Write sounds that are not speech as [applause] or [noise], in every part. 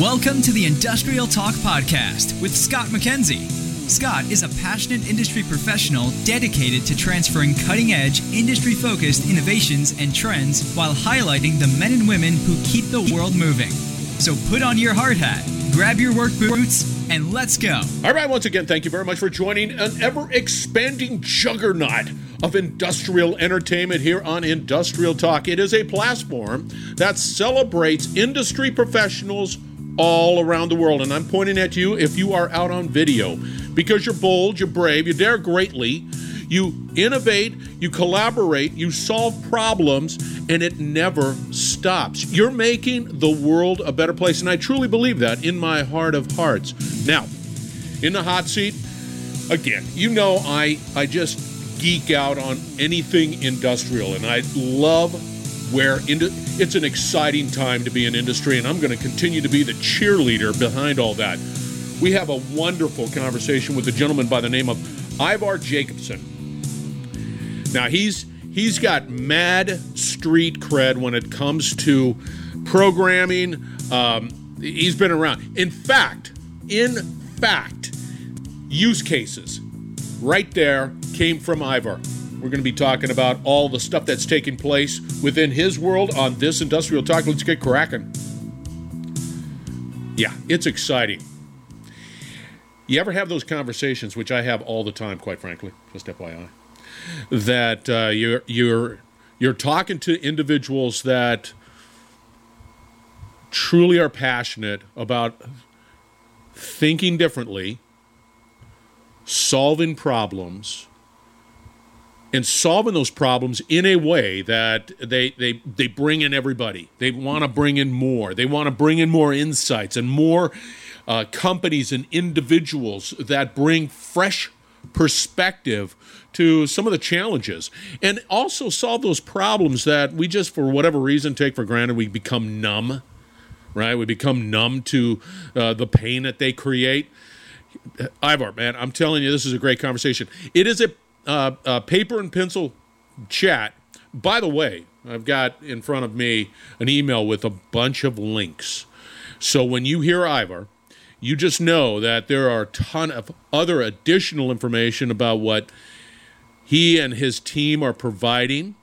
Welcome to the Industrial Talk Podcast with Scott McKenzie. Scott is a passionate industry professional dedicated to transferring cutting edge, industry focused innovations and trends while highlighting the men and women who keep the world moving. So put on your hard hat, grab your work boots, and let's go. All right, once again, thank you very much for joining an ever expanding juggernaut of industrial entertainment here on Industrial Talk. It is a platform that celebrates industry professionals all around the world. And I'm pointing at you if you are out on video because you're bold, you're brave, you dare greatly, you innovate, you collaborate, you solve problems, and it never stops. You're making the world a better place. And I truly believe that in my heart of hearts. Now, in the hot seat, again, you know I, I just geek out on anything industrial, and I love where it's an exciting time to be in industry, and I'm going to continue to be the cheerleader behind all that. We have a wonderful conversation with a gentleman by the name of Ivar Jacobson. Now he's he's got mad street cred when it comes to programming. Um, he's been around. In fact, in fact, use cases right there came from Ivar. We're going to be talking about all the stuff that's taking place within his world on this industrial talk. Let's get cracking. Yeah, it's exciting. You ever have those conversations, which I have all the time, quite frankly, just FYI, that uh, you're you're you're talking to individuals that truly are passionate about thinking differently, solving problems, and solving those problems in a way that they they they bring in everybody. They want to bring in more. They want to bring in more insights and more uh, companies and individuals that bring fresh perspective to some of the challenges and also solve those problems that we just for whatever reason take for granted we become numb right we become numb to uh, the pain that they create ivar man i'm telling you this is a great conversation it is a uh, uh, paper and pencil chat. By the way, I've got in front of me an email with a bunch of links. So when you hear Ivar, you just know that there are a ton of other additional information about what he and his team are providing.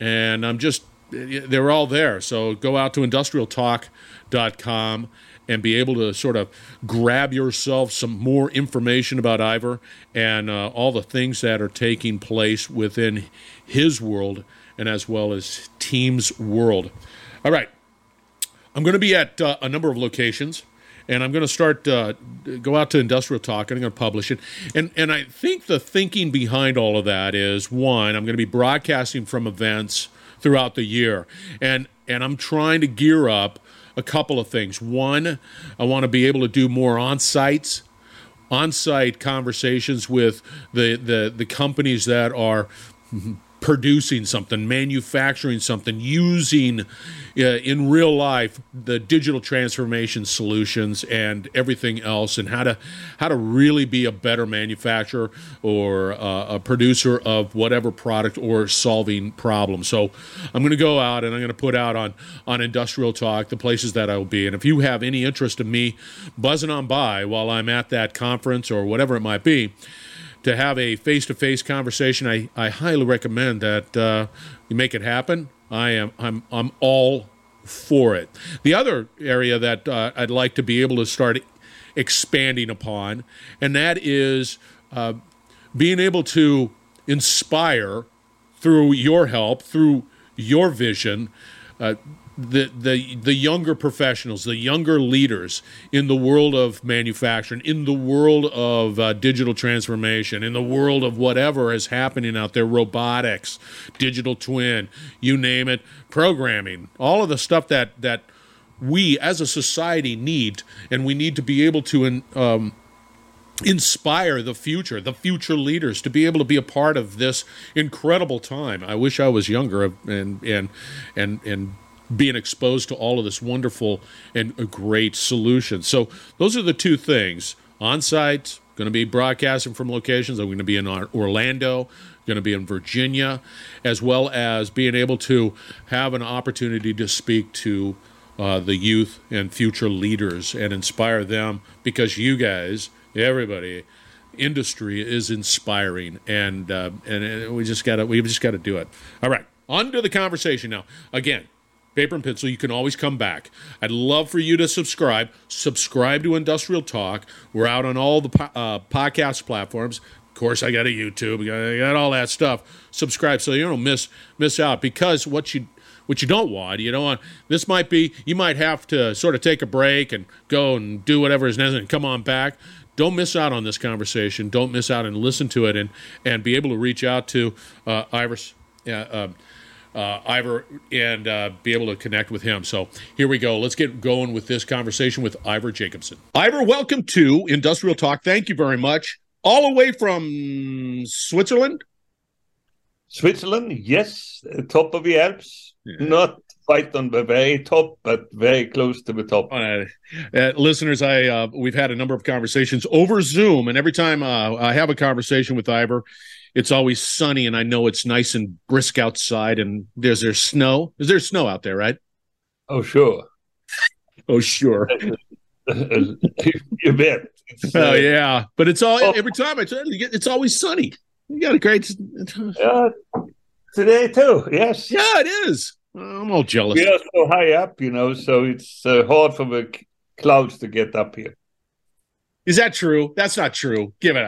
And I'm just, they're all there. So go out to industrialtalk.com and be able to sort of grab yourself some more information about Ivar and uh, all the things that are taking place within his world and as well as Team's world. All right. I'm going to be at uh, a number of locations and I'm going to start uh, go out to Industrial Talk and I'm going to publish it. And and I think the thinking behind all of that is one, I'm going to be broadcasting from events throughout the year, and and I'm trying to gear up a couple of things. One, I want to be able to do more on sites, on site conversations with the, the, the companies that are producing something, manufacturing something, using uh, in real life the digital transformation solutions and everything else, and how to how to really be a better manufacturer or uh, a producer of whatever product or solving problems. So I'm going to go out and I'm going to put out on on Industrial Talk the places that I will be, and if you have any interest in me buzzing on by while I'm at that conference or whatever it might be to have a face-to-face conversation, I, I highly recommend that uh, you make it happen. I am I'm I'm all for it. The other area that uh, I'd like to be able to start expanding upon, and that is uh, being able to inspire through your help, through your vision, uh, the the the younger professionals, the younger leaders in the world of manufacturing, in the world of uh, digital transformation, in the world of whatever is happening out there, robotics, digital twin, you name it, programming, all of the stuff that that we as a society need, and we need to be able to. Um, inspire the future, the future leaders to be able to be a part of this incredible time. I wish I was younger and and and and being exposed to all of this wonderful and great solution. So those are the two things. On site, going to be broadcasting from locations. I'm going to be in Orlando, going to be in Virginia, as well as being able to have an opportunity to speak to uh, the youth and future leaders and inspire them because you guys, everybody, industry is inspiring, and uh, and we just gotta we've just gotta do it. All right, on to the conversation now. Again, paper and pencil. You can always come back. I'd love for you to subscribe. Subscribe to Industrial Talk. We're out on all the po- uh, podcast platforms. Of course, I got a YouTube. I got, all that stuff. Subscribe so you don't miss miss out. Because what you what you don't want, you don't want. This might be you might have to sort of take a break and go and do whatever is necessary and come on back. Don't miss out on this conversation. Don't miss out and listen to it and and be able to reach out to uh, Iris. Uh, uh, Ivar and uh, be able to connect with him. So here we go. Let's get going with this conversation with Ivar Jacobson. Ivar, welcome to Industrial Talk. Thank you very much. All the way from Switzerland? Switzerland, yes. Top of the Alps. Yeah. Not quite on the very top, but very close to the top. Uh, uh, listeners, I uh, we've had a number of conversations over Zoom, and every time uh, I have a conversation with Ivar, it's always sunny and I know it's nice and brisk outside and there's there snow. Is there snow out there, right? Oh sure. oh sure. you bet. Oh uh, yeah, but it's all oh. every time I try to get it's always sunny. You got a great. Uh, today too. Yes. Yeah, it is. I'm all jealous. We are so high up, you know, so it's uh, hard for the clouds to get up here. Is that true? That's not true. Give it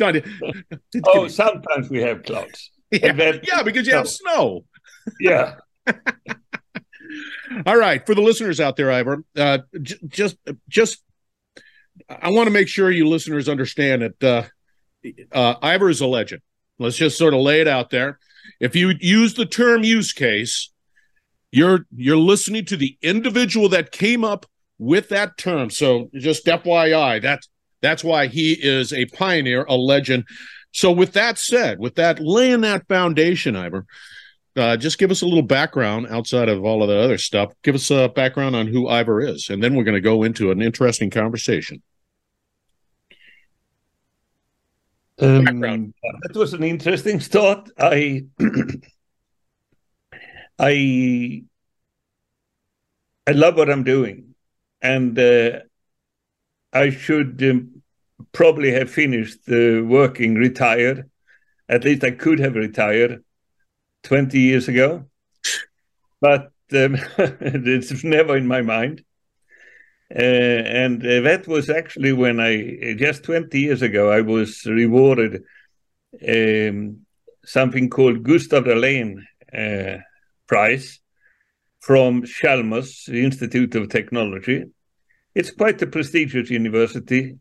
[laughs] oh, sometimes we have clouds. [laughs] Yeah, then, yeah because you have snow. Yeah. [laughs] All right, for the listeners out there, Ivar, uh, j- just just I want to make sure you listeners understand that uh, uh, Ivar is a legend. Let's just sort of lay it out there. If you use the term use case, you're you're listening to the individual that came up with that term. So just FYI, that's that's why he is a pioneer, a legend. So, with that said, with that laying that foundation, Ivar, uh, just give us a little background outside of all of the other stuff. Give us a background on who Ivar is, and then we're going to go into an interesting conversation. Um, background. That was an interesting start. I, [clears throat] I, I love what I'm doing, and uh, I should um, probably have finished uh, working retired. At least I could have retired 20 years ago. But um, [laughs] it's never in my mind. Uh, and uh, that was actually when I, just 20 years ago, I was rewarded um, something called Gustav Dalén uh, Prize from Chalmers Institute of Technology it's quite a prestigious university,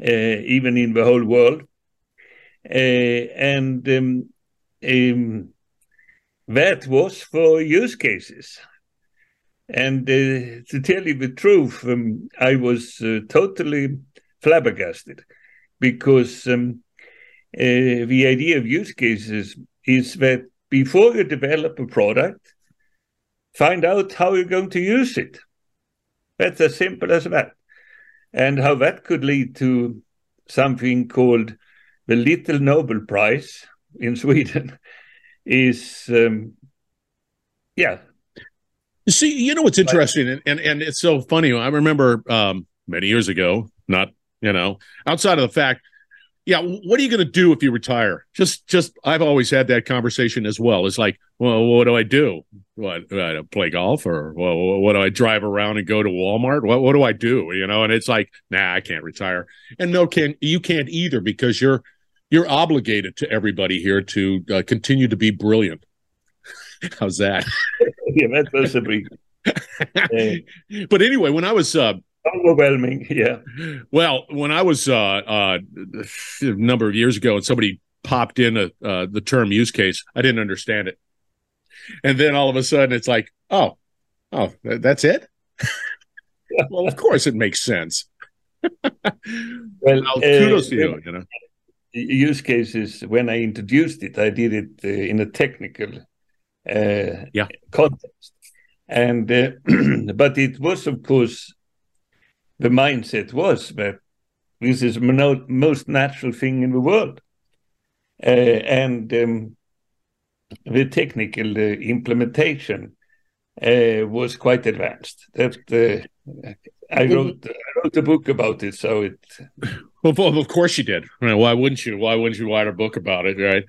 uh, even in the whole world. Uh, and um, um, that was for use cases. And uh, to tell you the truth, um, I was uh, totally flabbergasted because um, uh, the idea of use cases is that before you develop a product, find out how you're going to use it. That's as simple as that. And how that could lead to something called the Little Nobel Prize in [laughs] Sweden is, um, yeah. See, you know what's interesting, and, and, and it's so funny. I remember um, many years ago, not you know, outside of the fact yeah, what are you going to do if you retire? Just, just, I've always had that conversation as well. It's like, well, what do I do? What, I play golf or well, what do I drive around and go to Walmart? What, what do I do? You know, and it's like, nah, I can't retire. And no, can you can't either because you're, you're obligated to everybody here to uh, continue to be brilliant. [laughs] How's that? [laughs] yeah, that's possibly. [laughs] but anyway, when I was uh, overwhelming. [laughs] Yeah. Well, when I was uh, uh, a number of years ago, and somebody popped in a, uh, the term use case, I didn't understand it, and then all of a sudden it's like, oh, oh, that's it. [laughs] well, of course it makes sense. [laughs] well, well, kudos uh, to you. You know, use cases. When I introduced it, I did it uh, in a technical uh, yeah. context, and [clears throat] but it was, of course the mindset was that this is the most natural thing in the world. Uh, and um, the technical uh, implementation uh, was quite advanced. That uh, I wrote I wrote a book about it, so it. [laughs] Well, of course you did. Why wouldn't you? Why wouldn't you write a book about it, right?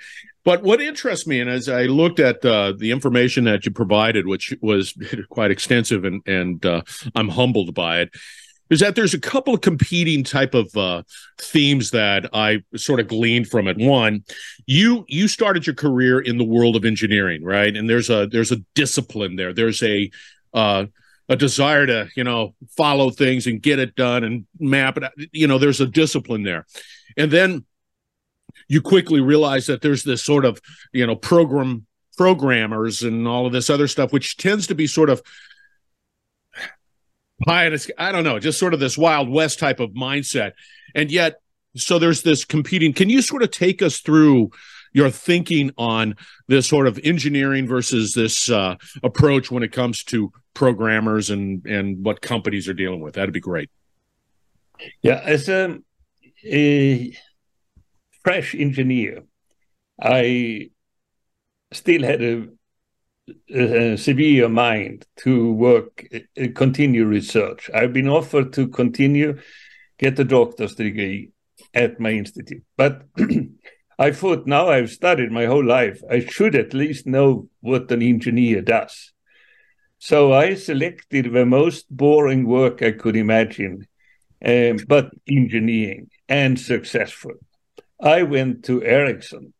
But what interests me, and as I looked at uh, the information that you provided, which was [laughs] quite extensive, and and uh, I'm humbled by it, is that there's a couple of competing type of uh, themes that I sort of gleaned from it. One, you you started your career in the world of engineering, right? And there's a there's a discipline there. There's a uh, a desire to you know follow things and get it done and map it. You know, there's a discipline there, and then you quickly realize that there's this sort of you know program programmers and all of this other stuff, which tends to be sort of pie in a, I don't know, just sort of this Wild West type of mindset. And yet, so there's this competing. Can you sort of take us through your thinking on this sort of engineering versus this uh, approach when it comes to programmers and and what companies are dealing with? That'd be great. Yeah, as a, a fresh engineer, I still had a uh, severe mind to work, uh, continue research. I've been offered to continue, get a doctor's degree at my institute. But [clears throat] I thought now I've studied my whole life, I should at least know what an engineer does. So I selected the most boring work I could imagine, um, but engineering and successful. I went to Ericsson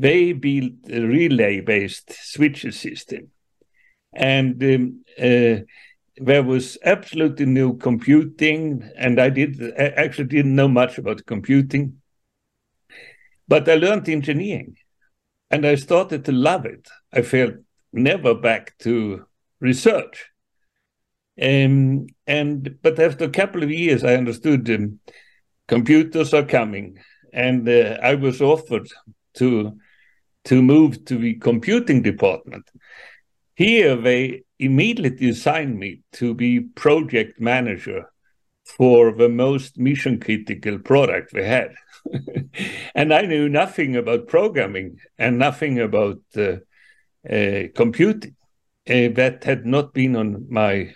they built a relay-based switches system, and um, uh, there was absolutely no computing, and I did I actually didn't know much about computing, but I learned engineering, and I started to love it. I felt never back to research. Um, and but after a couple of years, I understood um, computers are coming, and uh, I was offered to to move to the computing department. Here they immediately assigned me to be project manager for the most mission critical product we had. [laughs] and I knew nothing about programming and nothing about uh, uh, computing. Uh, that had not been on my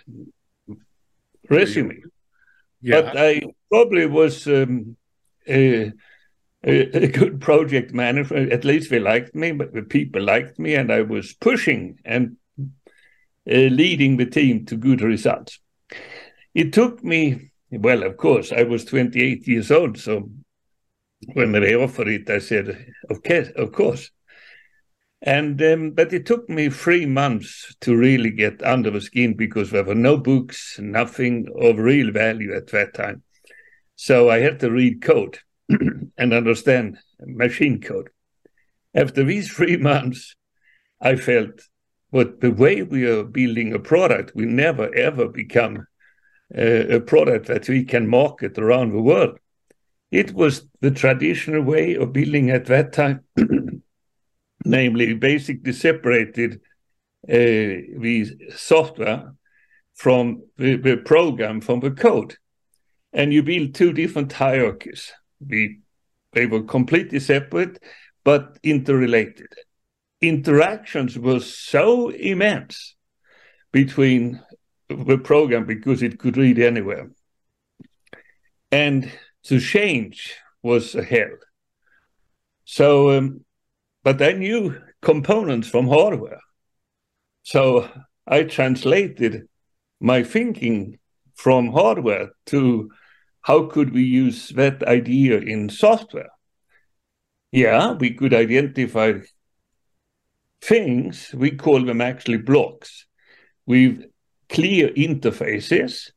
resume. Yeah. But I probably was um, a, good project manager. At least they liked me, but the people liked me, and I was pushing and uh, leading the team to good results. It took me, well, of course, I was 28 years old, so when they offered it, I said, "Okay, of course." And um, but it took me three months to really get under the skin because there were no books, nothing of real value at that time. So I had to read code. [clears throat] and understand machine code. After these three months, I felt what the way we are building a product will never ever become a, a product that we can market around the world. It was the traditional way of building at that time, [clears throat] namely basically separated uh, the software from the, the program from the code. And you build two different hierarchies we they were completely separate but interrelated. Interactions were so immense between the program because it could read anywhere. And to change was a hell. So, um, but I knew components from hardware. So I translated my thinking from hardware to how could we use that idea in software? Yeah, we could identify things, we call them actually blocks, with clear interfaces,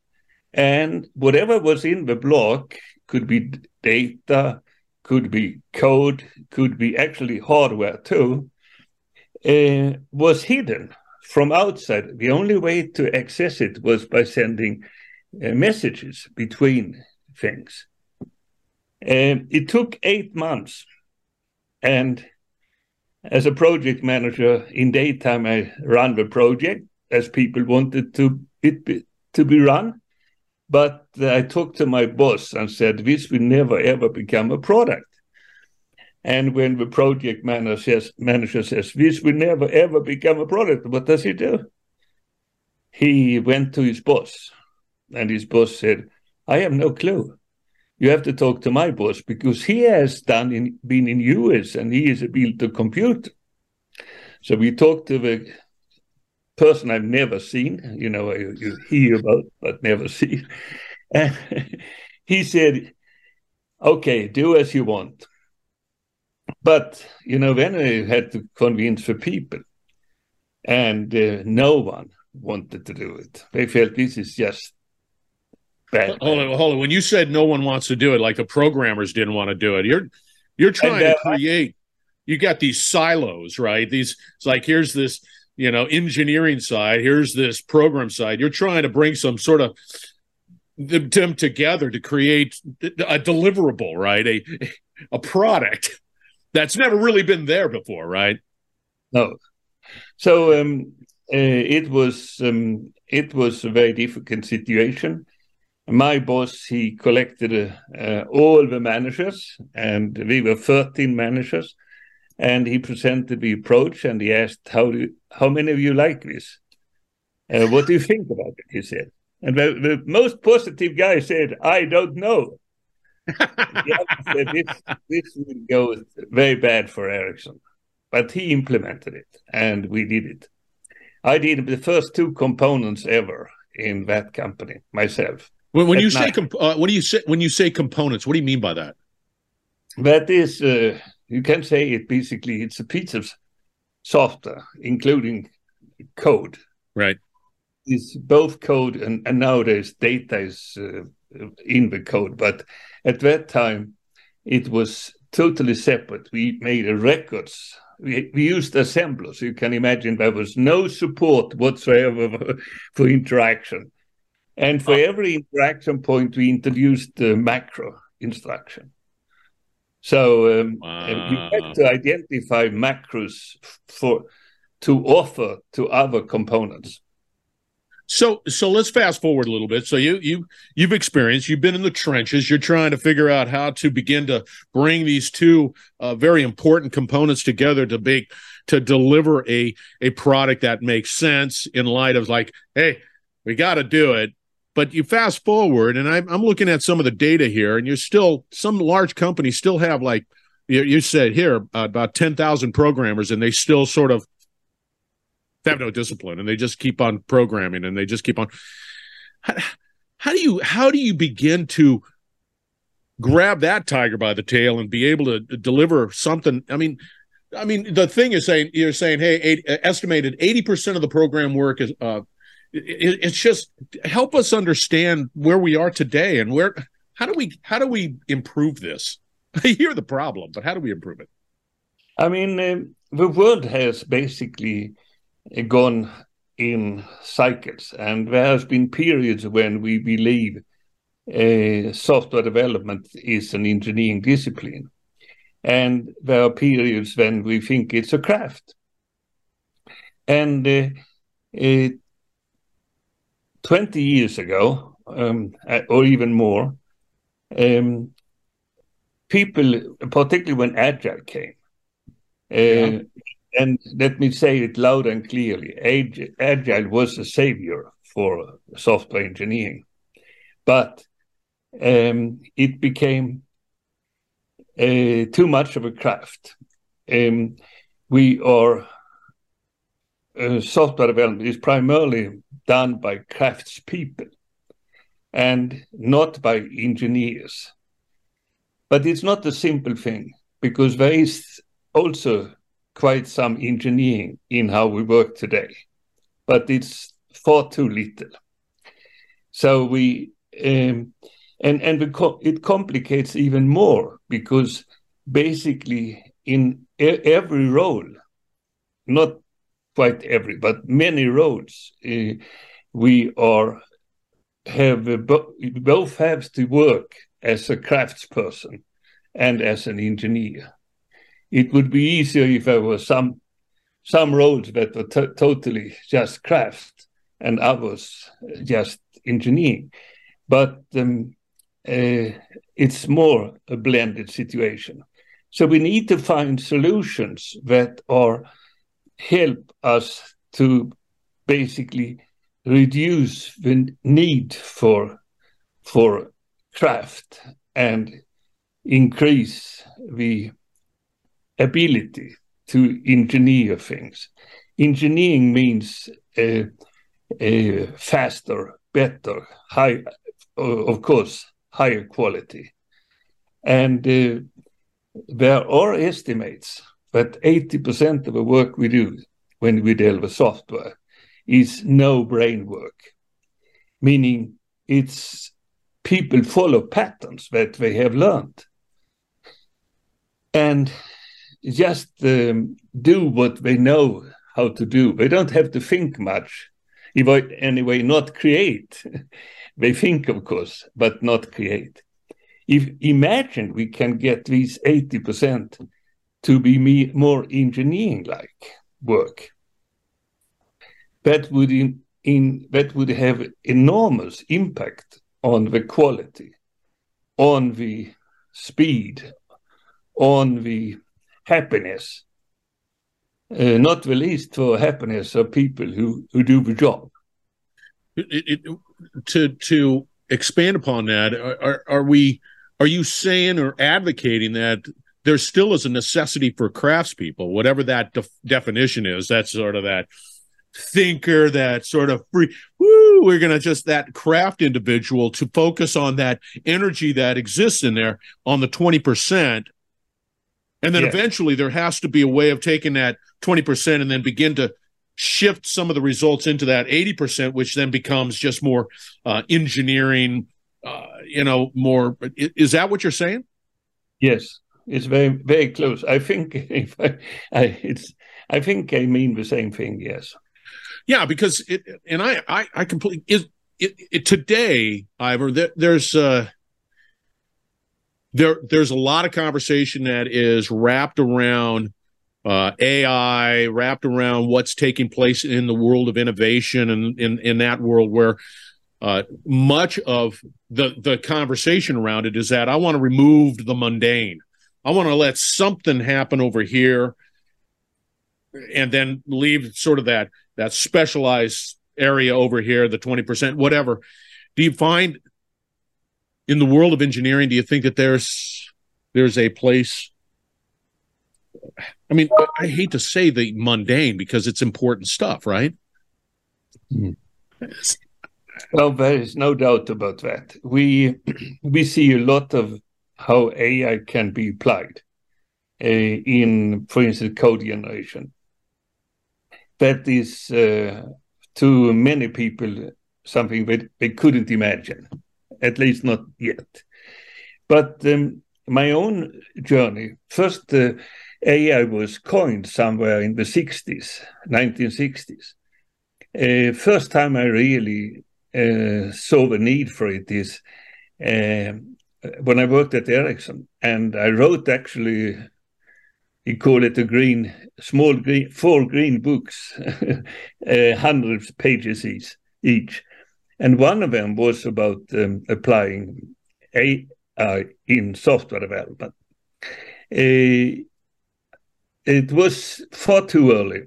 and whatever was in the block could be data, could be code, could be actually hardware too, uh, was hidden from outside. The only way to access it was by sending uh, messages between things. And it took eight months. And as a project manager in daytime, I ran the project as people wanted to it be, to be run. But uh, I talked to my boss and said, this will never ever become a product. And when the project manager says, manager says, this will never ever become a product, what does he do? he went to his boss, and his boss said, "I have no clue. You have to talk to my boss because he has done in, been in US and he is built a computer." So we talked to the person I've never seen. You know, you, you hear about but never [laughs] see. And he said, "Okay, do as you want." But you know, then I had to convince the people, and uh, no one wanted to do it. They felt this is just Hold on, hold on. When you said no one wants to do it, like the programmers didn't want to do it, you're you're trying and, uh, to create. You got these silos, right? These it's like here's this you know engineering side, here's this program side. You're trying to bring some sort of them together to create a deliverable, right? A a product that's never really been there before, right? No. So um, uh, it was um, it was a very difficult situation. My boss he collected uh, all the managers, and we were thirteen managers, and he presented the approach, and he asked, "How do how many of you like this? Uh, what do you think about it?" He said, and the, the most positive guy said, "I don't know." said, this, this will go very bad for Ericsson. But he implemented it and we did it. I did the first two components ever in that company myself. When, when you say comp- uh, what do you say when you say components? What do you mean by that? That is, uh, you can say it basically. It's a piece of software, including code. Right. It's both code and, and nowadays data is uh, in the code, but at that time it was totally separate. We made records we, we used assemblers. You can imagine there was no support whatsoever [laughs] for interaction. And for oh. every interaction point, we introduced the macro instruction. So um, wow. we had to identify macros for to offer to other components. So so let's fast forward a little bit. So you you you've experienced, you've been in the trenches. You're trying to figure out how to begin to bring these two uh, very important components together to make to deliver a a product that makes sense in light of like, hey, we got to do it. But you fast forward, and I'm I'm looking at some of the data here, and you're still some large companies still have like you, you said here uh, about ten thousand programmers, and they still sort of have no discipline and they just keep on programming and they just keep on. How, how do you how do you begin to grab that tiger by the tail and be able to deliver something? I mean i mean the thing is saying you're saying hey eight, estimated 80% of the program work is uh it, it's just help us understand where we are today and where how do we how do we improve this? [laughs] I hear the problem but how do we improve it? I mean uh, the world has basically gone in cycles, and there has been periods when we believe uh, software development is an engineering discipline, and there are periods when we think it's a craft. And uh, uh, 20 years ago, um, or even more, um, people, particularly when Agile came, yeah. and let me say it loud and clearly agile was a savior for software engineering. But um, it became uh, too much of a craft. Um, we are uh, software development is primarily done by craftspeople and not by engineers but it's not a simple thing because there is also quite some engineering in how we work today, but it's far too little. So we um, and and it complicates even more because basically in every role, not quite every, but many roads uh, we are have uh, bo- both have to work as a craftsperson and as an engineer it would be easier if there were some some roads that were t- totally just craft and others just engineering. But um, uh, it's more a blended situation. So we need to find solutions that are help us to basically reduce the need for for craft and increase the ability to engineer things. Engineering means uh, uh, faster, better, high, of course, higher quality. And uh, there are estimates that 80% of the work we do when we deal with software is no brain work, meaning it's people follow patterns that they have learned and just um, do what they know how to do. They don't have to think much. If I, anyway, not create. [laughs] they think, of course, but not create. If imagine we can get these 80% to be more engineering like work, that would in, in that would have enormous impact on the quality, on the speed, on the happiness, uh, not the least for happiness of people who, who do the job. It, it, to to expand upon that, are, are we are you saying or advocating that there still is a necessity for craftspeople, whatever that def- definition is? That's sort of that thinker, that sort of free. Woo, we're gonna just that craft individual to focus on that energy that exists in there on the twenty percent and then yeah. eventually there has to be a way of taking that 20% and then begin to shift some of the results into that 80%, which then becomes just more uh, engineering, uh, you know, more. Is that what you're saying? Yes, it's very, very close. I think [laughs] if I, I it's, I think I mean the same thing. Yes. Yeah, because it, and I, I, I completely, it, it, it today, Ivar, there, there's, uh, there there's a lot of conversation that is wrapped around uh, AI, wrapped around what's taking place in the world of innovation and in, in that world where uh, much of the the conversation around it is that I want to remove the mundane. I want to let something happen over here and then leave sort of that that specialized area over here, the 20%, whatever. Do you find in the world of engineering, do you think that there's there's a place? I mean, I hate to say the mundane because it's important stuff, right? Mm. Well, there is no doubt about that. We [clears throat] we see a lot of how AI can be applied uh, in, for instance, code generation. That is uh, to many people something that they couldn't imagine at least not yet. But um, my own journey, first uh, AI was coined somewhere in the 60s, 1960s. Uh, first time I really uh, saw the need for it is uh, when I worked at Ericsson, and I wrote actually, you call it a green, small green, four green books, [laughs] uh, hundreds pages each. each and one of them was about um, applying AI in software development. Uh, it was far too early.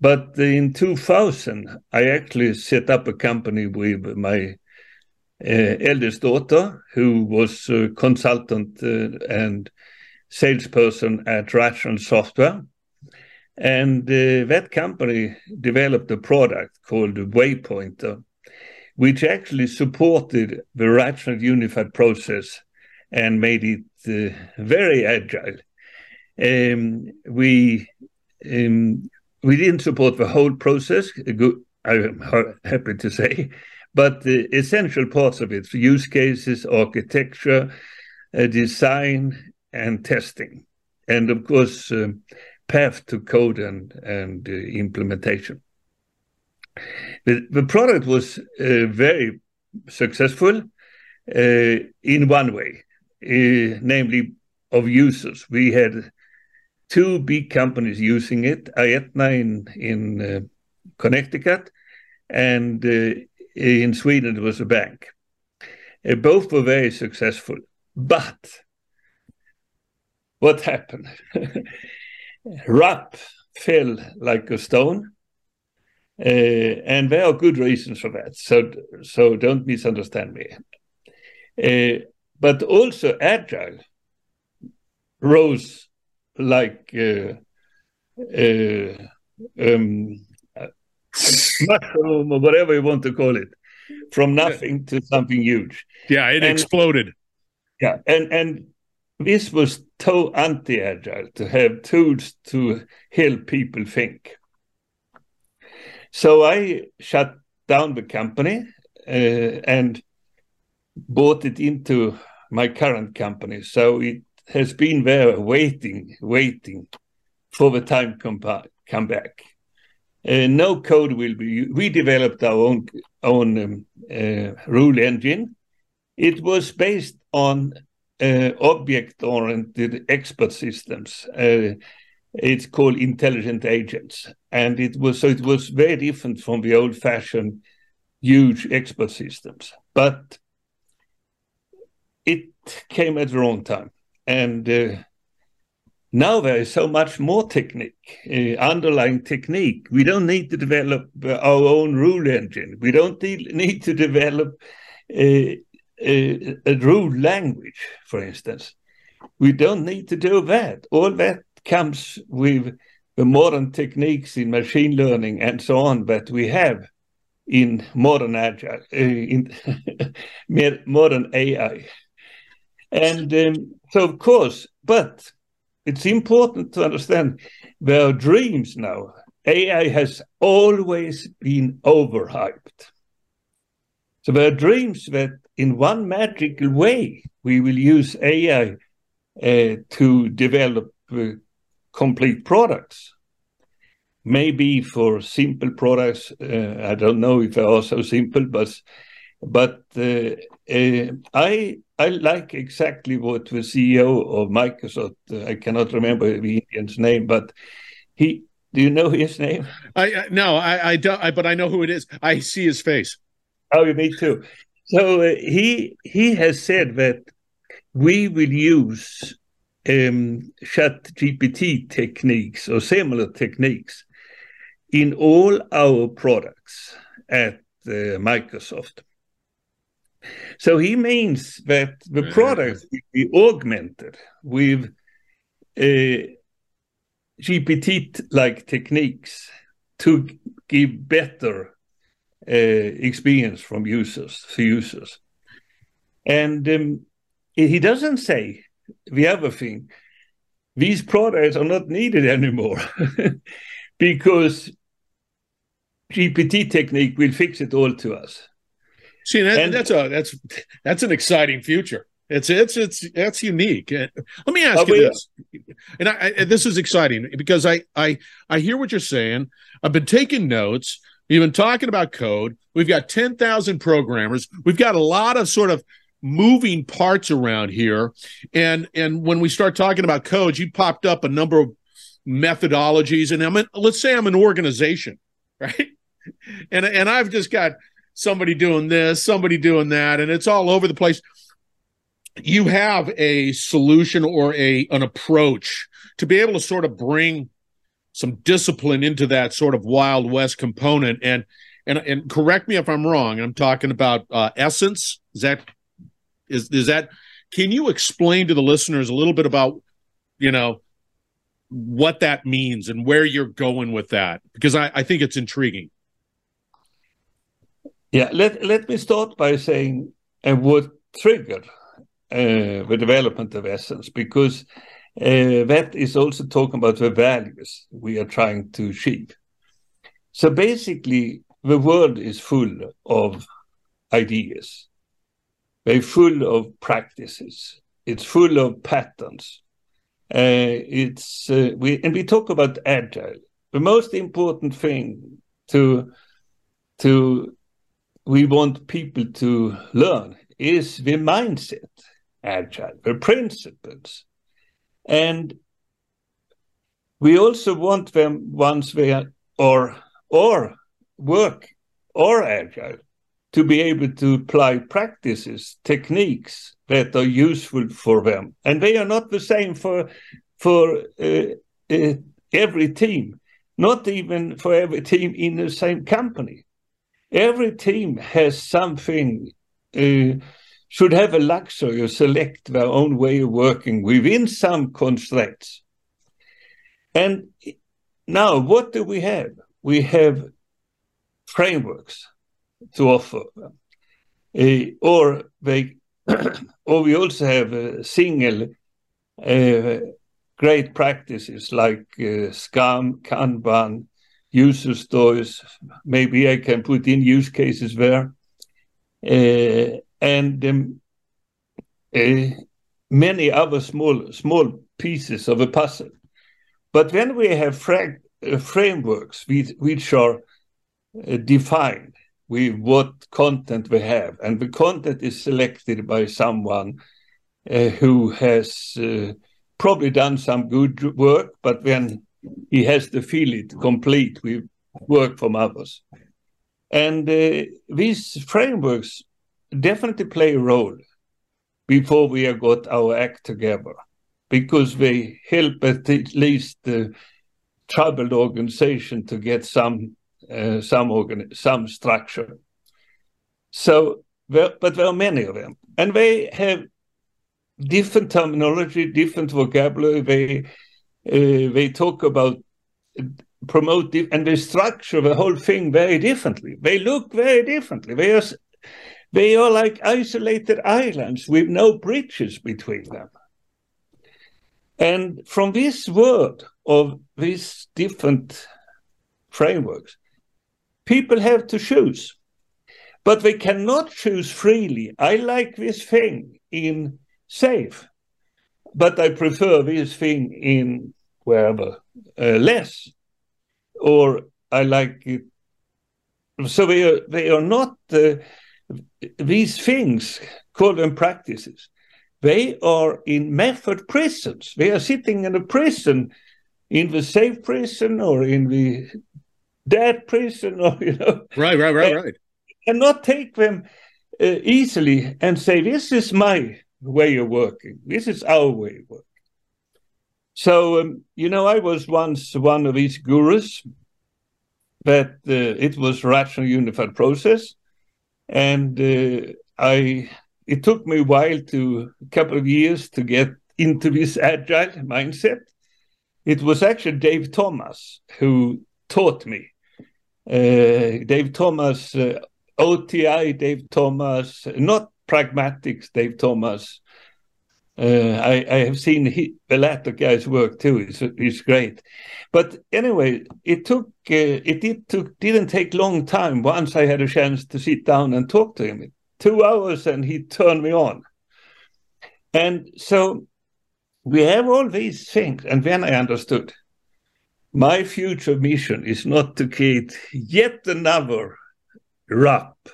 But in 2000, I actually set up a company with my eldest daughter, who was a consultant uh, and salesperson at Rational Software. And that company developed a product called Waypointer, which actually supported the rational unified process and made it very agile. Um, we um, we didn't support the whole process. I'm happy to say, but the essential parts of it: use cases, architecture, uh, design, and testing, and of course, um, path to code and and uh, implementation. The, the product was uh, very successful uh, in one way, uh, namely of users. We had two big companies using it, Aetna in, in uh, Connecticut, and uh, in Sweden it was a bank. Uh, both were very successful, but what happened? [laughs] RUP fell like a stone Uh, and there are good reasons for that. So, so don't misunderstand me. Uh, but also agile rose like uh, uh um, mushroom or whatever you want to call it, from nothing to something huge. Yeah, it and, exploded. Yeah, and and this was so anti-agile to have tools to help people think. So I shut down the company uh, and bought it into my current company. So it has been there waiting, waiting for the time come, come back. Uh, no code will be. We developed our own own um, uh, rule engine. It was based on uh, object-oriented expert systems. It's called intelligent agents, and it was so it was very different from the old-fashioned huge expert systems. But it came at the wrong time, and now there is so much more technique, uh, underlying technique. We don't need to develop our own rule engine. We don't need to develop a, a, a rule language, for instance. We don't need to do that. All that comes with the modern techniques in machine learning and so on that we have in modern agile, uh, in [laughs] modern AI. And um, so, of course, but it's important to understand there are dreams now. AI has always been overhyped. So there are dreams that in one magical way we will use AI uh, to develop uh, complete products. Maybe for simple products, uh, I don't know if they are so simple, but but I I like exactly what the CEO of Microsoft, uh, I cannot remember the Indian's name, but he, do you know his name? I, I no, I, I don't, I, but I know who it is. I see his face. Oh, me too. So uh, he he has said that we will use um, chat GPT techniques or similar techniques in all our products at uh, Microsoft. So he means that the product will be augmented with uh, GPT-like techniques to give better uh, experience from users to users. And um, he doesn't say the other thing. These products are not needed anymore [laughs] because GPT technique will fix it all to us. See, that, and, that's a that's that's an exciting future. It's it's it's that's unique. Let me ask you this, and I, I, this is exciting because I I I hear what you're saying. I've been taking notes. We've been talking about code. We've got ten thousand programmers. We've got a lot of sort of moving parts around here, and and when we start talking about codes, you popped up a number of methodologies, and I'm in, let's say I'm an organization, [laughs] right? And and I've just got somebody doing this, somebody doing that, and it's all over the place. You have a solution or a an approach to be able to sort of bring some discipline into that sort of wild west component and and and correct me if I'm wrong. I'm talking about uh, essence. Is that is is that? Can you explain to the listeners a little bit about you know what that means and where you're going with that? Because I, I think it's intriguing. Yeah, let, let me start by saying uh, what triggered uh, the development of Essence, because uh, that is also talking about the values we are trying to achieve. So basically, the world is full of ideas, they're full of practices, it's full of patterns. Uh, it's uh, we and we talk about agile. The most important thing to to we want people to learn is the mindset, agile, the principles. And we also want them once they are or or work or agile to be able to apply practices, techniques that are useful for them. And they are not the same for for uh, uh, every team. not even for every team in the same company. Every team has something, uh, should have a luxury to select their own way of working within some constraints. And now, what do we have? We have frameworks to offer, uh, or they, [clears throat] or we also have a single uh, great practices like uh, Scrum, Kanban, user stories. Maybe I can put in use cases there. Uh, and um, uh, many other small small pieces of a puzzle. But when we have fra- uh, frameworks which, which are defined with what content we have, and the content is selected by someone who has probably done some good work, but when he has to feel it complete with work from others. And uh, these frameworks definitely play a role before we have got our act together because they help at least the troubled organization to get some uh, some some structure. So, but there are many of them, and they have different terminology, different vocabulary. They uh, Uh, they talk about promote and they structure the whole thing very differently. They look very differently. They are they are like isolated islands with no bridges between them. And from this world of these different frameworks, people have to choose. But they cannot choose freely. I like this thing in SAFe. But I prefer this thing in wherever uh, LeSS, or I like it. So they are they are not uh, these things called them practices. They are in method prisons. They are sitting in a prison, in the SAFe prison or in the dead prison, or you know. Right, right, right, right. And not take them uh, easily and say, "This is my way of working. This is our way of working. So, um, you know, I was once one of these gurus that uh, it was rational unified process. And uh, I, it took me a while to, a couple of years to get into this agile mindset. It was actually Dave Thomas who taught me. Uh, Dave Thomas, uh, OTI, Dave Thomas, not pragmatics, Dave Thomas. Uh, I, I, have seen he, the latter guy's work too. It's, it's great, but anyway, it took uh, it did took didn't take long time. Once I had a chance to sit down and talk to him, two hours, and he turned me on. And so we have all these things, and then I understood my future mission is not to create yet another RUP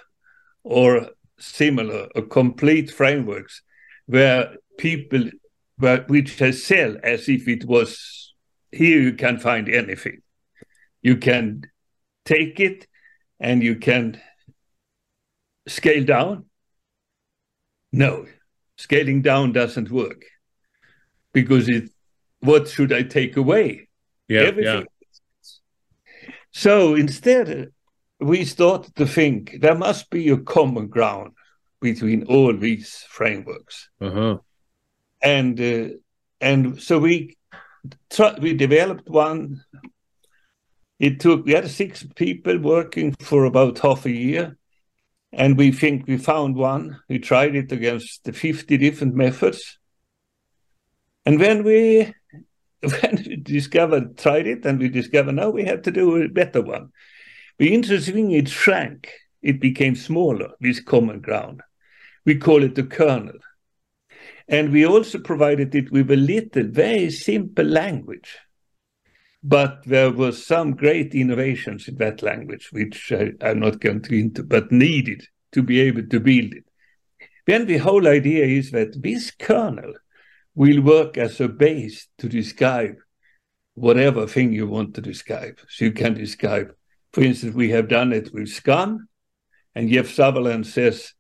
or similar or complete frameworks where people where, which has sell as if it was here you can find anything you can take it and you can scale down no scaling down doesn't work because it what should i take away yeah, Everything. yeah. so instead we started to think there must be a common ground between all these frameworks. Uh-huh. And uh, and so we tr- we developed one. It took we had six people working for about half a year, and we think we found one. We tried it against the fifty different methods, and when we [laughs] when we discovered tried it, and we discovered now we have to do a better one. The interesting thing it shrank. It became smaller. This common ground. We call it the kernel. And we also provided it with a little, very simple language. But there was some great innovations in that language, which I, am not going to into, but needed to be able to build it. Then the whole idea is that this kernel will work as a base to describe whatever thing you want to describe. So you can describe for instance, we have done it with Scrum, and Jeff Sutherland says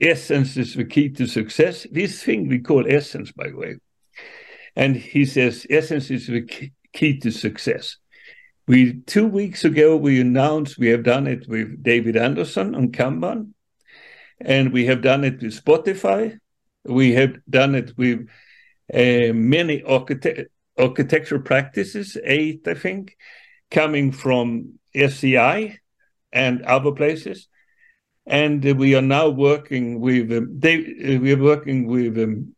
essence is the key to success. This thing we call essence, by the way. And he says essence is the key to success. We two weeks ago we announced we have done it with David Anderson on Kanban, and we have done it with Spotify. We have done it with uh, many architect- architectural practices, eight I think, coming from SEI and other places. And uh, we are now working with um, they, uh, we are working with um,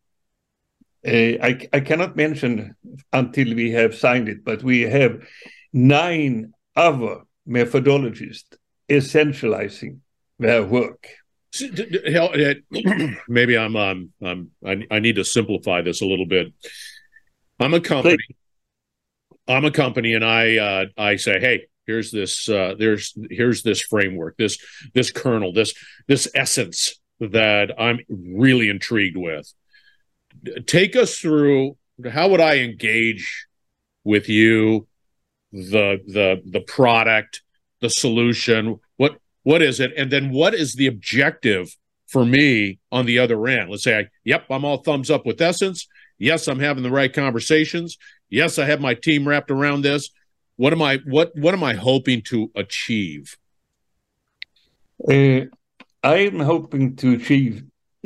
uh, I, I cannot mention until we have signed it, but we have nine other methodologists essentializing their work. [clears throat] Maybe I'm, um, I'm I, I need to simplify this a little bit. I'm a company. Please. I'm a company, and I uh, I say, hey, here's this uh, there's here's this framework, this this kernel, this this essence that I'm really intrigued with. Take us through how would I engage with you the the the product, the solution. What what is it, and then what is the objective for me on the other end? Let's say, I, yep, I'm all thumbs up with Essence. Yes, I'm having the right conversations. Yes, I have my team wrapped around this. What am I what what am I hoping to achieve? Uh, I'm hoping to achieve [clears throat]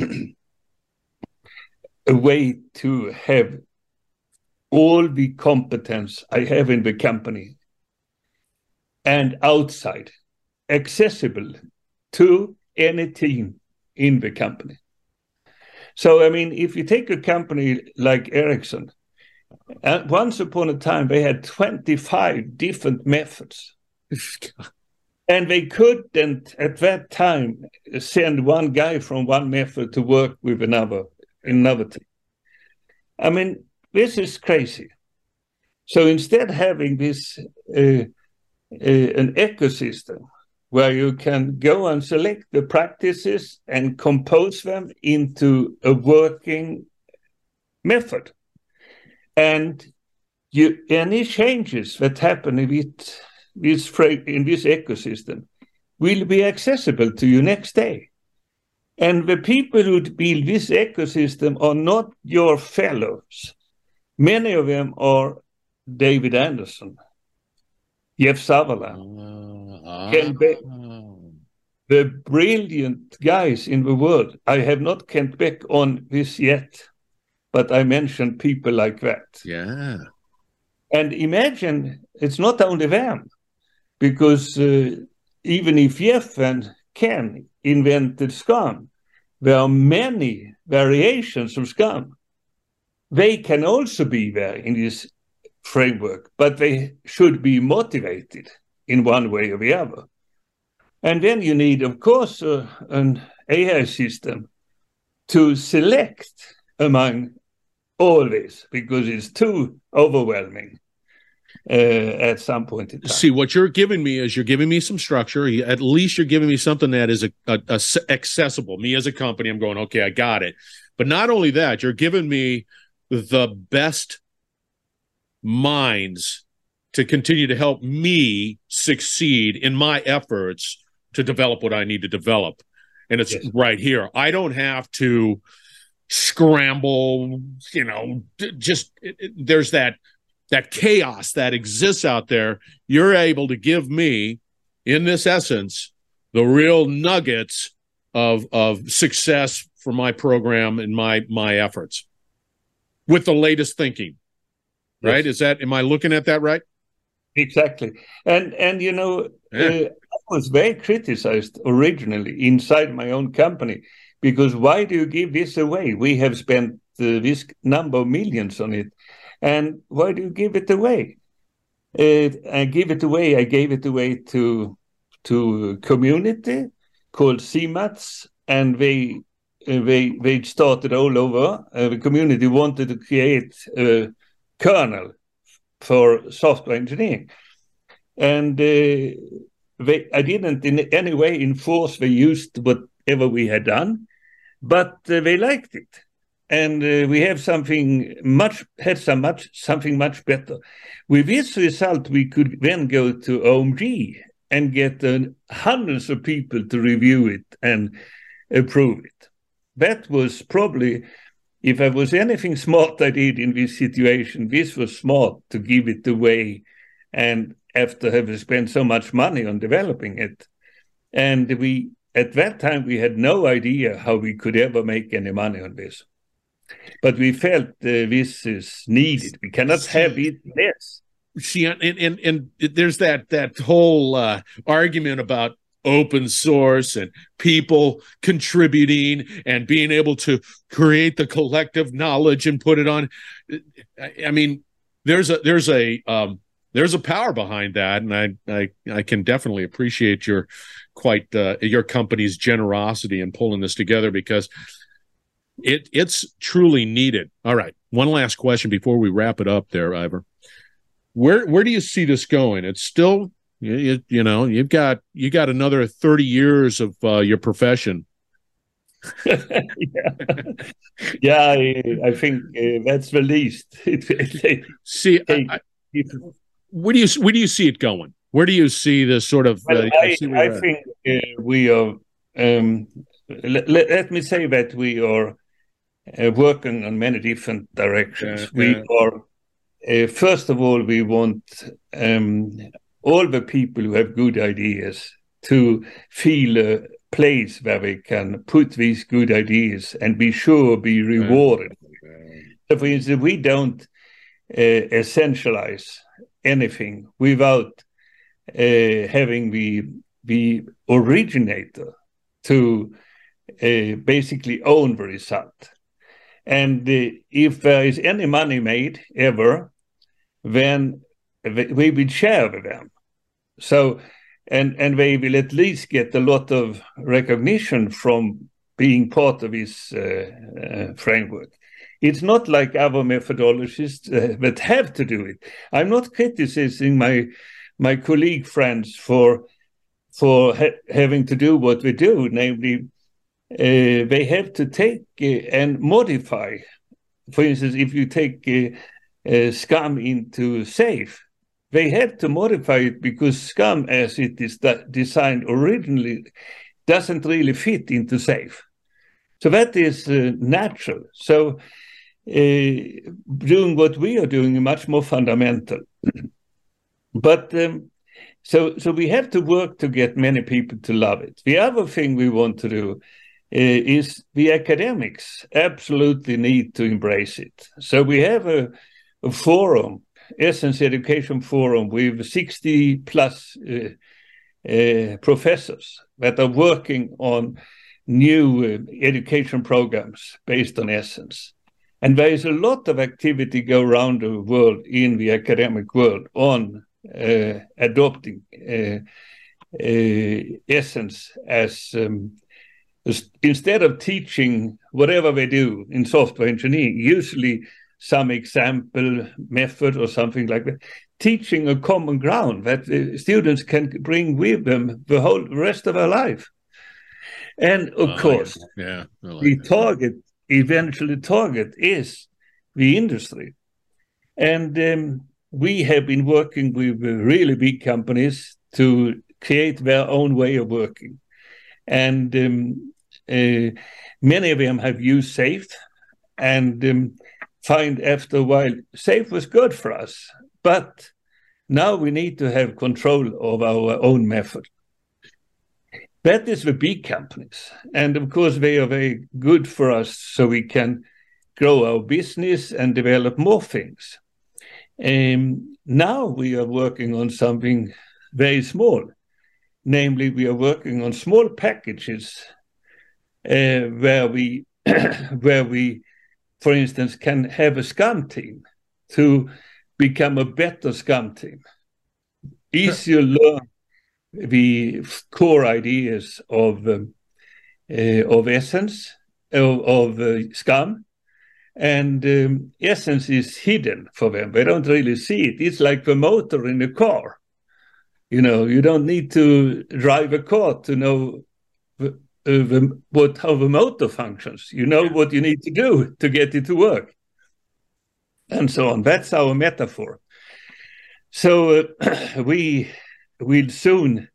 a way to have all the competence I have in the company and outside accessible to any team in the company. So, I mean, if you take a company like Ericsson, uh, once upon a time they had 25 different methods. [laughs] and they couldn't, at that time, send one guy from one method to work with another, another team. I mean, this is crazy. So instead, having this uh, uh, an ecosystem where you can go and select the practices and compose them into a working method, and you any changes that happen in this, this in this ecosystem will be accessible to you next day. And the people who build this ecosystem are not your fellows. Many of them are David Anderson, Jeff Sutherland, uh, Kent Beck, the brilliant guys in the world. I have not Kent Beck on this yet, but I mentioned people like that. Yeah. And imagine it's not only them, because uh, even if Jeff and Ken invented Scrum, there are many variations of Scrum they can also be there in this framework, but they should be motivated in one way or the other. And then you need, of course, uh, an AI system to select among this because it's too overwhelming uh, at some point in time. See, what you're giving me is you're giving me some structure. At least you're giving me something that is a, a, a accessible. Me as a company, I'm going, okay, I got it. But not only that, you're giving me the best minds to continue to help me succeed in my efforts to develop what I need to develop. And it's yes. right here. I don't have to scramble, you know, just it, it, there's that that chaos that exists out there. You're able to give me in this essence the real nuggets of of success for my program and my my efforts with the latest thinking. Right? Yes. Is that am I looking at that right? Exactly. And and you know, yeah. uh, I was very criticized originally inside my own company because why do you give this away? We have spent uh, this number of millions on it, and why do you give it away? Uh, I give it away. I gave it away to to community called SEMAT, and they uh, they they started all over. Uh, the community wanted to create a kernel for software engineering, and uh, they, I didn't in any way enforce they used whatever we had done, but uh, they liked it, and uh, we have something much had some much something much better. With this result, we could then go to OMG and get uh, hundreds of people to review it and approve it that was probably if I was anything smart I did in this situation, this was smart to give it away and after having spent so much money on developing it. And we at that time we had no idea how we could ever make any money on this. But we felt uh, this is needed. We cannot have it less. See, and, and and there's that that whole uh, argument about open source and people contributing and being able to create the collective knowledge and put it on i mean there's a there's a um, there's a power behind that and i i, I can definitely appreciate your quite uh, your company's generosity in pulling this together because it it's truly needed all right one last question before we wrap it up there Ivar where where do you see this going it's still you, you know, you've got you got another thirty years of uh, your profession. yeah, [laughs] yeah I, I think uh, that's the least. [laughs] see, I, I, where do you where do you see it going? Where do you see this sort of? Well, uh, I, I think uh, we are. Um, let, let, me say that we are uh, working on many different directions. Yeah, we yeah. are. Uh, first of all, we want um, all the people who have good ideas to feel a place where they can put these good ideas and be sure be rewarded. So, for instance, we don't uh, essentialize anything without uh, having the the originator to uh, basically own the result. And uh, if there is any money made ever, then we will share with them. So, and and they will at least get a lot of recognition from being part of this uh, uh, framework. It's not like other methodologies uh, that have to do it. I'm not criticizing my my colleague friends for for ha having to do what we do, namely, uh, they have to take uh, and modify. For instance, if you take uh, Scrum into SAFe, they have to modify it because Scrum, as it is designed originally, doesn't really fit into SAFe. So that is uh, natural. So uh, doing what we are doing much more fundamental. but um, so so we have to work to get many people to love it. The other thing we want to do uh, is the academics absolutely need to embrace it. So we have a, a forum Essence Education Forum with 60 plus uh, uh, professors that are working on new uh, education programs based on Essence. And there is a lot of activity go around the world in the academic world on uh, adopting uh, uh, Essence as um, instead of teaching whatever they do in software engineering, usually some example method or something like that teaching a common ground that students can bring with them the whole rest of their life and of course yeah like the that. target eventually target is the industry and um, we have been working with really big companies to create their own way of working and um, uh, many of them have used SAFe and um, find after a while SAFe was good for us, but now we need to have control of our own method. That is the big companies. And of course, they are very good for us so we can grow our business and develop more things. Um, now we are working on something very small. Namely, we are working on small packages uh, where we [clears throat] where we for instance, can have a Scrum team to become a better Scrum team. Easier learn the core ideas of um, uh, of essence of, of uh, Scrum and um, essence is hidden for them they don't really see it it's like the motor in a car you know you don't need to drive a car to know uh, the, what how the motor functions. You know what you need to do to get it to work, and so on. That's our metaphor. So uh, [clears throat] we will soon,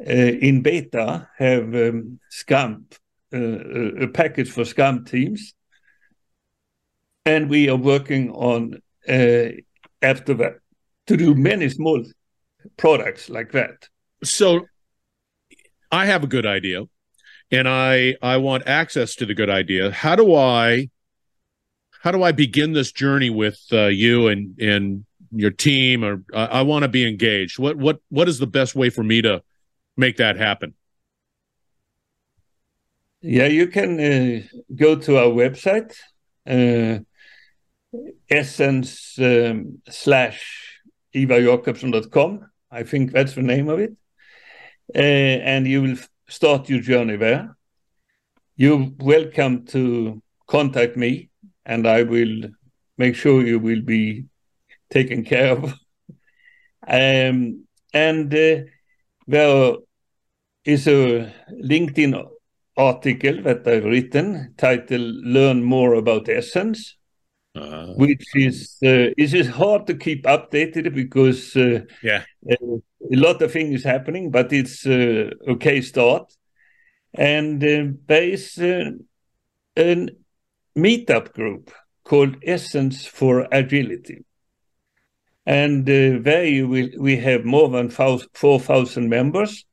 uh, in beta, have um, Scrum, uh, a package for Scamp teams, and we are working on uh, after that to do many small products like that. So I have a good idea and I I want access to the good idea. How do I how do I begin this journey with uh, you and and your team or uh, I want to be engaged? What what what is the best way for me to make that happen? Yeah, you can uh, go to our website, uh, essence um, slash ivarjacobson.com. I think that's the name of it. Uh, and you will start your journey there. You're welcome to contact me, and I will make sure you will be taken care of. um, and uh, there is a LinkedIn article that I've written titled "Learn More About Essence." Uh, which is uh, it is hard to keep updated because uh, yeah uh, a lot of things happening but it's uh, okay start and uh, there is uh, a meetup group called essence for agility and uh, there will, we have more than 4000 members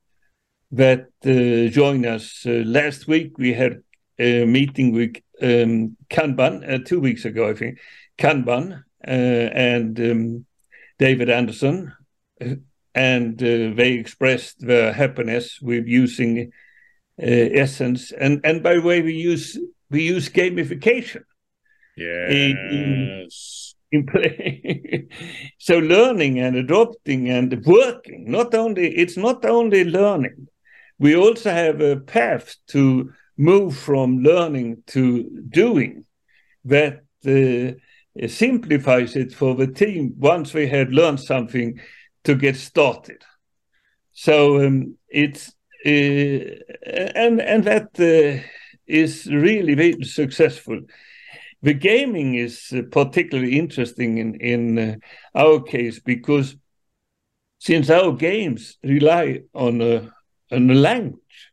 that uh, join us last week we had a meeting with um, Kanban uh, two weeks ago, I think. Kanban uh, and um, David Anderson, and uh, they expressed their happiness with using uh, Essence. And and by the way, we use we use gamification. Yes. In, in play. [laughs] so learning and adopting and working. Not only it's not only learning. We also have a path to move from learning to doing that uh, simplifies it for the team once we had learned something to get started. So um, it's uh, and and that uh, is really very successful. The gaming is uh, particularly interesting in in uh, our case because since our games rely on a on a language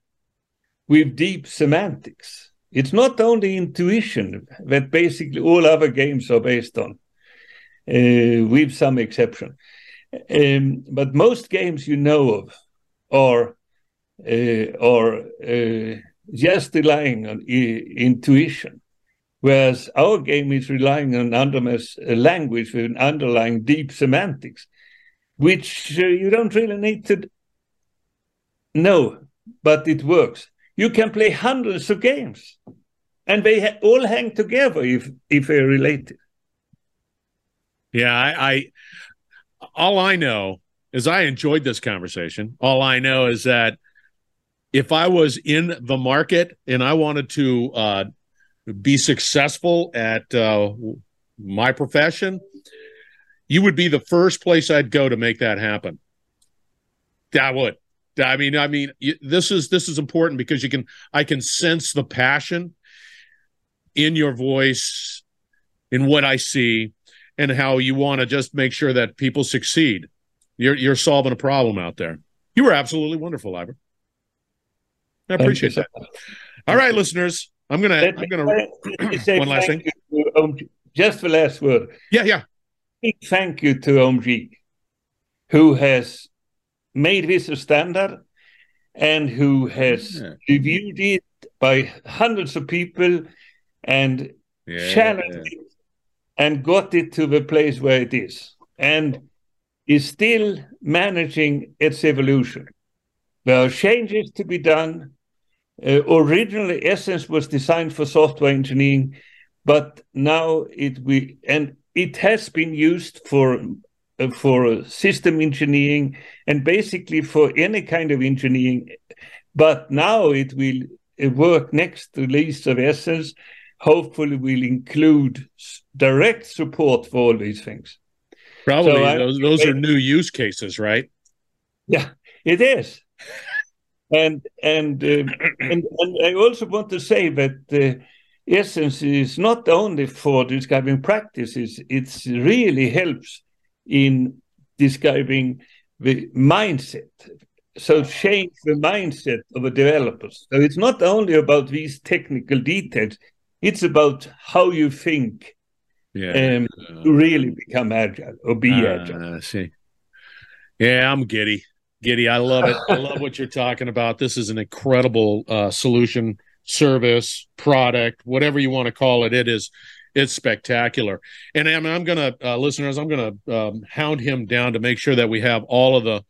with deep semantics. It's not only intuition that basically all other games are based on, uh, with some exception. Um, but most games you know of are uh, are uh, just relying on intuition, whereas our game is relying on anonymous language with an underlying deep semantics, which uh, you don't really need to know, but it works. You can play hundreds of games and they ha- all hang together if if they're related. Yeah I, I all i know is i enjoyed this conversation. All i know is that if i was in the market and i wanted to uh, be successful at uh, my profession you would be the first place i'd go to make that happen i would I mean, I mean, this is this is important because you can I can sense the passion in your voice, in what I see, and how you want to just make sure that people succeed. You're you're solving a problem out there. You were absolutely wonderful, Ivar. I appreciate that. All right, listeners, I'm gonna I'm gonna one last thing. Um, just the last word. Yeah, yeah. Big thank you to OMG, who has made this a standard and who has yeah. reviewed it by hundreds of people and yeah. challenged it and got it to the place where it is and is still managing its evolution. There are changes to be done. Uh, originally, Essence was designed for software engineering, but now it we and it has been used for uh, for system engineering and basically for any kind of engineering. But now it will uh, work next release of Essence. Hopefully, will include direct support for all these things. Probably so those, those are new use cases, right? Yeah, it is. And and, uh, [clears throat] and and I also want to say that uh, Essence is not only for describing practices; it really helps in describing the mindset. So change the mindset of the developers. So it's not only about these technical details; it's about how you think yeah. Um, to really become agile or be uh, agile. I see. Yeah, I'm giddy. Giddy. I love it. I love what you're talking about. This is an incredible uh, solution, service, product, whatever you want to call it. It is. It's spectacular. And I'm, I'm going to, uh, listeners, I'm going to um, hound him down to make sure that we have all of the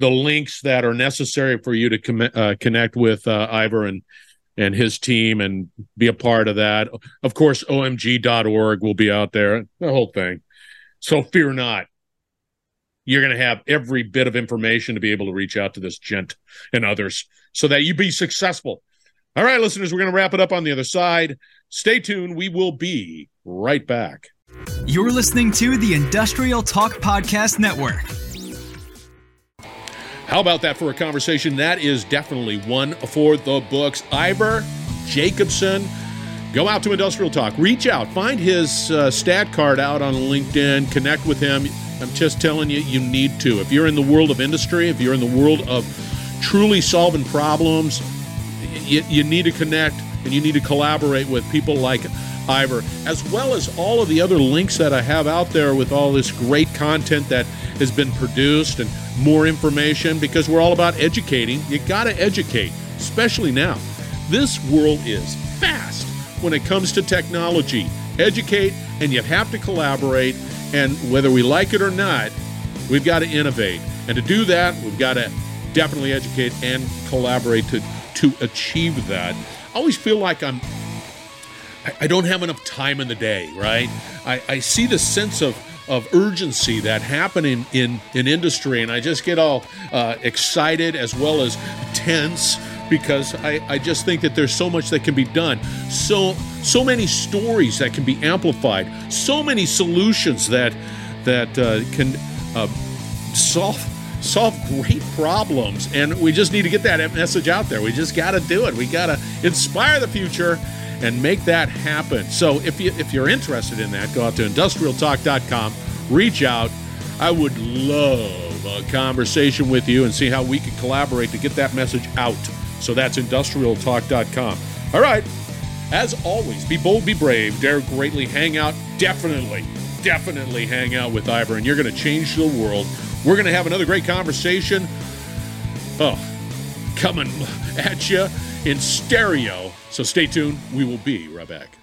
the links that are necessary for you to com- uh, connect with uh, Ivar and and his team and be a part of that. Of course, omg.org will be out there, the whole thing. So fear not. You're going to have every bit of information to be able to reach out to this gent and others so that you be successful. All right, listeners, we're going to wrap it up on the other side. Stay tuned. We will be right back. You're listening to the Industrial Talk Podcast Network. How about that for a conversation? That is definitely one for the books. Ivar Jacobson. Go out to Industrial Talk, reach out, find his uh, stat card out on LinkedIn, connect with him. I'm just telling you, you need to. If you're in the world of industry, if you're in the world of truly solving problems, you, you need to connect and you need to collaborate with people like Ivar, as well as all of the other links that I have out there with all this great content that has been produced and more information because we're all about educating. You got to educate, especially now. This world is fast when it comes to technology. Educate, and you have to collaborate. And whether we like it or not, we've got to innovate. And to do that, we've got to definitely educate and collaborate to, to achieve that. I always feel like I'm I, don't have enough time in the day, right? I, I see the sense of of urgency that happening in, in, in industry. And I just get all uh, excited as well as tense because I, I just think that there's so much that can be done. So so many stories that can be amplified, so many solutions that that uh, can uh, solve solve great problems. And we just need to get that message out there. We just got to do it. We got to inspire the future and make that happen. So if you if you're interested in that, go out to industrialtalk.com, reach out. I would love a conversation with you and see how we can collaborate to get that message out. So that's industrialtalk.com. All right. As always, be bold, be brave, dare greatly, hang out, definitely, definitely hang out with Ivar, and you're going to change the world. We're going to have another great conversation. Oh, coming at you in stereo so stay tuned. We will be right back.